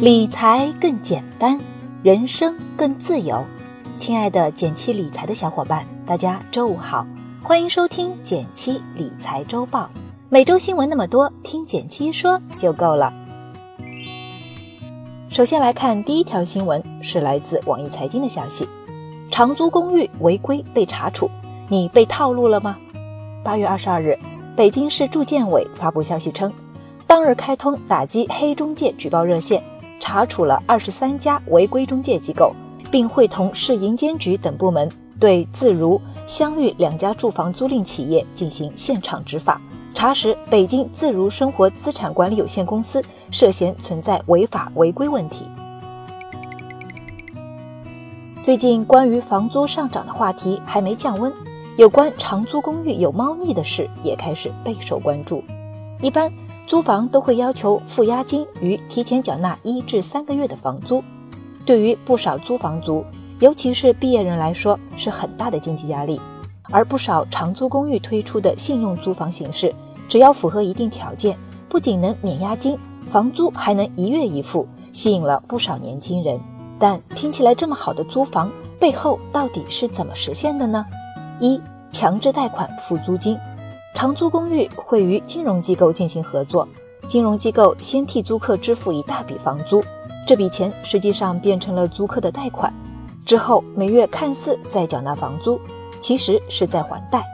理财更简单，人生更自由。亲爱的减七理财的小伙伴，大家周五好，欢迎收听减七理财周报。每周新闻那么多，听减七说就够了。首先来看第一条新闻，是来自网易财经的消息：长租公寓违规被查处，你被套路了吗？八月二十二日，北京市住建委发布消息称，当日开通打击黑中介举报热线。查处了二十三家违规中介机构，并会同市银监局等部门对自如、相遇两家住房租赁企业进行现场执法，查实北京自如生活资产管理有限公司涉嫌存在违法违规问题。最近关于房租上涨的话题还没降温，有关长租公寓有猫腻的事也开始备受关注。一般。租房都会要求付押金与提前缴纳一至三个月的房租，对于不少租房族，尤其是毕业人来说，是很大的经济压力。而不少长租公寓推出的信用租房形式，只要符合一定条件，不仅能免押金，房租还能一月一付，吸引了不少年轻人。但听起来这么好的租房，背后到底是怎么实现的呢？一、强制贷款付租金。长租公寓会与金融机构进行合作，金融机构先替租客支付一大笔房租，这笔钱实际上变成了租客的贷款，之后每月看似在缴纳房租，其实是在还贷。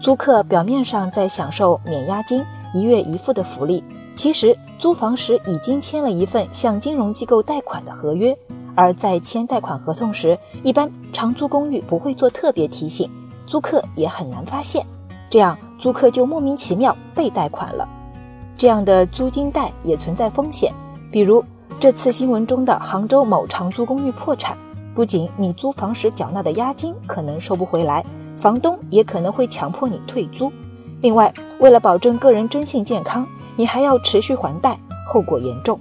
租客表面上在享受免押金、一月一付的福利，其实租房时已经签了一份向金融机构贷款的合约，而在签贷款合同时，一般长租公寓不会做特别提醒，租客也很难发现，这样。租客就莫名其妙被贷款了，这样的租金贷也存在风险，比如这次新闻中的杭州某长租公寓破产，不仅你租房时缴纳的押金可能收不回来，房东也可能会强迫你退租。另外，为了保证个人征信健康，你还要持续还贷，后果严重。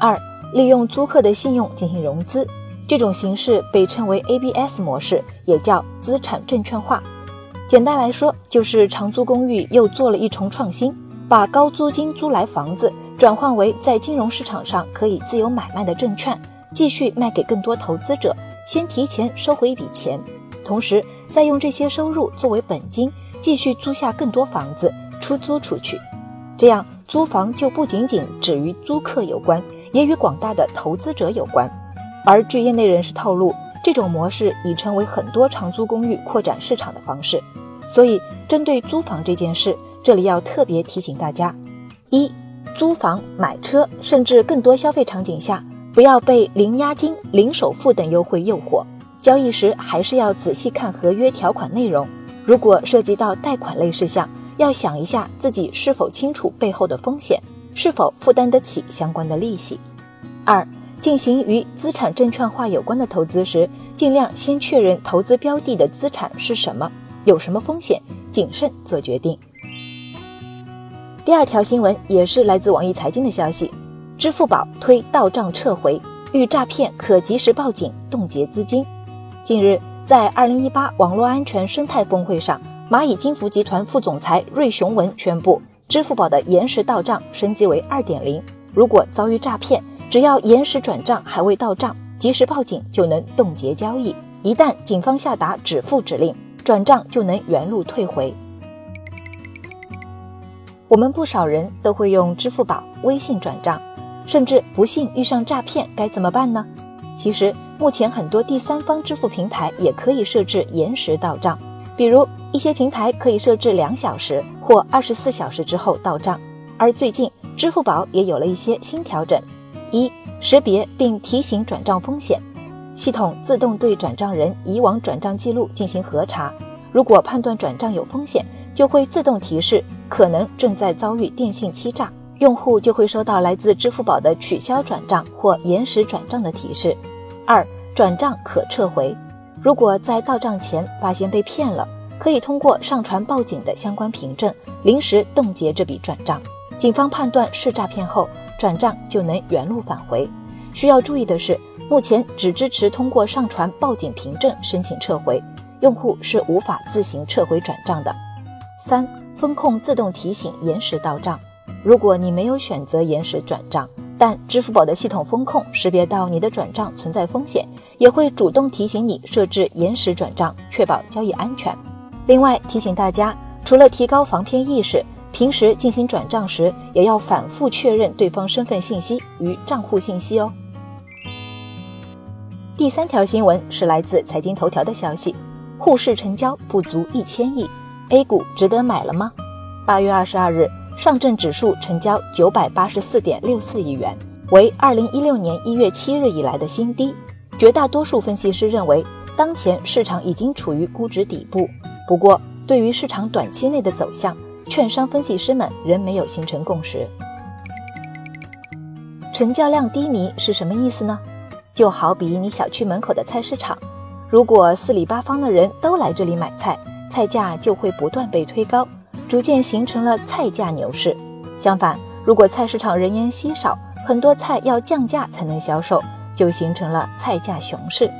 二、利用租客的信用进行融资，这种形式被称为 ABS 模式，也叫资产证券化。简单来说，就是长租公寓又做了一重创新，把高租金租来房子转换为在金融市场上可以自由买卖的证券，继续卖给更多投资者，先提前收回一笔钱，同时再用这些收入作为本金，继续租下更多房子出租出去。这样租房就不仅仅只与租客有关，也与广大的投资者有关。而据业内人士透露，这种模式已成为很多长租公寓扩展市场的方式。所以，针对租房这件事，这里要特别提醒大家：一、租房、买车，甚至更多消费场景下，不要被零押金、零首付等优惠诱惑。交易时还是要仔细看合约条款内容。如果涉及到贷款类事项，要想一下自己是否清楚背后的风险，是否负担得起相关的利息。二、进行与资产证券化有关的投资时，尽量先确认投资标的的资产是什么。有什么风险，谨慎做决定。第二条新闻也是来自网易财经的消息：支付宝推到账撤回，遇诈骗可及时报警冻结资金。近日，在二零一八网络安全生态峰会上，蚂蚁金服集团副总裁芮雄文宣布，支付宝的延时到账升级为二点零。如果遭遇诈骗，只要延时转账还未到账，及时报警就能冻结交易。一旦警方下达止付指令，转账就能原路退回。我们不少人都会用支付宝、微信转账，甚至不幸遇上诈骗该怎么办呢？其实目前很多第三方支付平台也可以设置延时到账，比如一些平台可以设置两小时或二十四小时之后到账。而最近支付宝也有了一些新调整：一、识别并提醒转账风险。系统自动对转账人以往转账记录进行核查，如果判断转账有风险，就会自动提示可能正在遭遇电信欺诈，用户就会收到来自支付宝的取消转账或延时转账的提示。二、转账可撤回，如果在到账前发现被骗了，可以通过上传报警的相关凭证，临时冻结这笔转账。警方判断是诈骗后，转账就能原路返回。需要注意的是。目前只支持通过上传报警凭证申请撤回，用户是无法自行撤回转账的。三、风控自动提醒延时到账，如果你没有选择延时转账，但支付宝的系统风控识别到你的转账存在风险，也会主动提醒你设置延时转账，确保交易安全。另外提醒大家，除了提高防骗意识，平时进行转账时也要反复确认对方身份信息与账户信息哦。第三条新闻是来自财经头条的消息：沪市成交不足一千亿，A 股值得买了吗？八月二十二日，上证指数成交九百八十四点六四亿元，为二零一六年一月七日以来的新低。绝大多数分析师认为，当前市场已经处于估值底部。不过，对于市场短期内的走向，券商分析师们仍没有形成共识。成交量低迷是什么意思呢？就好比你小区门口的菜市场，如果四里八方的人都来这里买菜，菜价就会不断被推高，逐渐形成了菜价牛市。相反，如果菜市场人烟稀少，很多菜要降价才能销售，就形成了菜价熊市。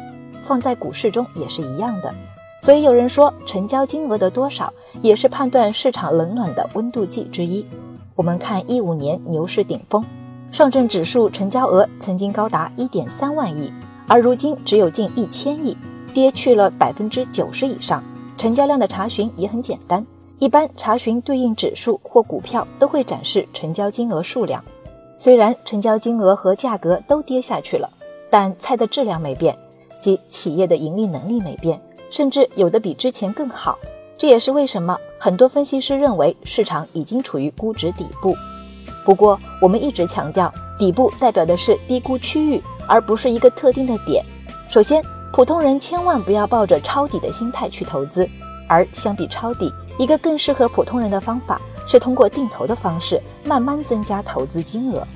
放在股市中也是一样的。所以有人说，成交金额的多少也是判断市场冷暖的温度计之一。我们看一五年牛市顶峰。上证指数成交额曾经高达一点三万亿，而如今只有近一千亿，跌去了百分之九十以上。成交量的查询也很简单，一般查询对应指数或股票都会展示成交金额数量。虽然成交金额和价格都跌下去了，但菜的质量没变，即企业的盈利能力没变，甚至有的比之前更好。这也是为什么很多分析师认为市场已经处于估值底部。不过，我们一直强调，底部代表的是低估区域，而不是一个特定的点。首先，普通人千万不要抱着抄底的心态去投资，而相比抄底，一个更适合普通人的方法是通过定投的方式，慢慢增加投资金额。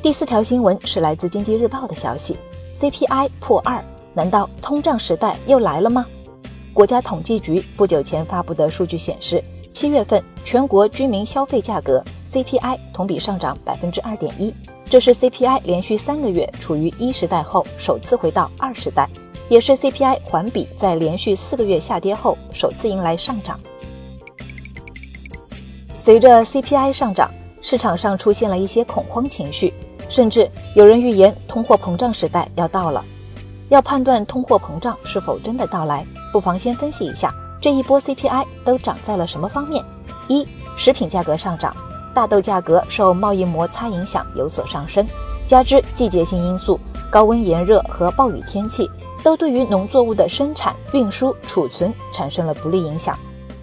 第四条新闻是来自《经济日报》的消息：CPI 破二，难道通胀时代又来了吗？国家统计局不久前发布的数据显示。七月份全国居民消费价格 CPI 同比上涨百分之二点一，这是 CPI 连续三个月处于一时代后首次回到二十代，也是 CPI 环比在连续四个月下跌后首次迎来上涨。随着 CPI 上涨，市场上出现了一些恐慌情绪，甚至有人预言通货膨胀时代要到了。要判断通货膨胀是否真的到来，不妨先分析一下。这一波 CPI 都涨在了什么方面？一、食品价格上涨，大豆价格受贸易摩擦影响有所上升，加之季节性因素，高温炎热和暴雨天气都对于农作物的生产、运输、储存产生了不利影响。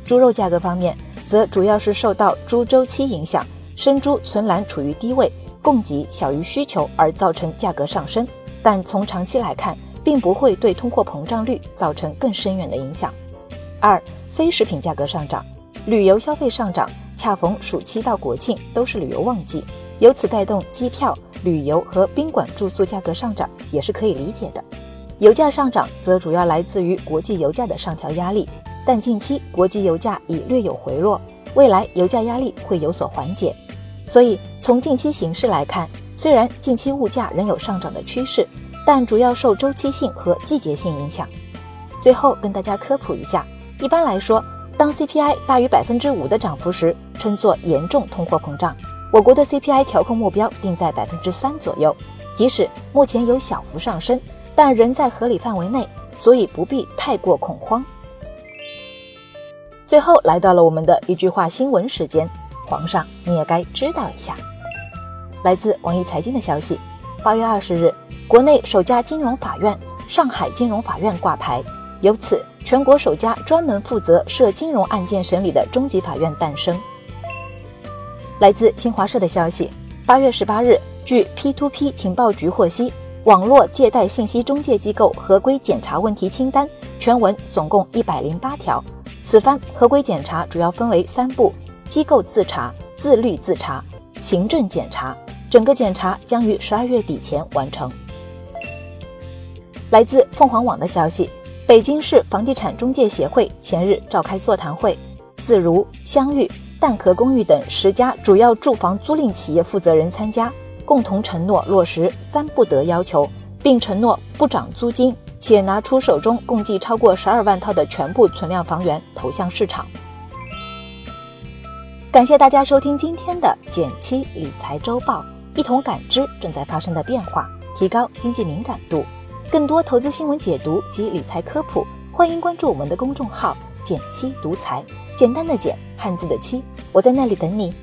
猪肉价格方面，则主要是受到猪周期影响，生猪存栏处于低位，供给小于需求而造成价格上升，但从长期来看，并不会对通货膨胀率造成更深远的影响。二、非食品价格上涨，旅游消费上涨，恰逢暑期到国庆都是旅游旺季，由此带动机票、旅游和宾馆住宿价格上涨，也是可以理解的。油价上涨则主要来自于国际油价的上调压力，但近期国际油价已略有回落，未来油价压力会有所缓解。所以从近期形势来看，虽然近期物价仍有上涨的趋势，但主要受周期性和季节性影响。最后跟大家科普一下。一般来说，当 CPI 大于百分之五的涨幅时，称作严重通货膨胀。我国的 CPI 调控目标定在百分之三左右，即使目前有小幅上升，但仍在合理范围内，所以不必太过恐慌。最后来到了我们的一句话新闻时间，皇上你也该知道一下。来自网易财经的消息，八月二十日，国内首家金融法院——上海金融法院挂牌，由此。全国首家专门负责涉金融案件审理的中级法院诞生。来自新华社的消息，八月十八日，据 P2P 情报局获悉，网络借贷信息中介机构合规检查问题清单全文总共一百零八条。此番合规检查主要分为三步：机构自查、自律自查、行政检查。整个检查将于十二月底前完成。来自凤凰网的消息。北京市房地产中介协会前日召开座谈会，自如、相遇、蛋壳公寓等十家主要住房租赁企业负责人参加，共同承诺落实“三不得”要求，并承诺不涨租金，且拿出手中共计超过十二万套的全部存量房源投向市场。感谢大家收听今天的减七理财周报，一同感知正在发生的变化，提高经济敏感度。更多投资新闻解读及理财科普，欢迎关注我们的公众号“简七独裁”，简单的简，汉字的七，我在那里等你。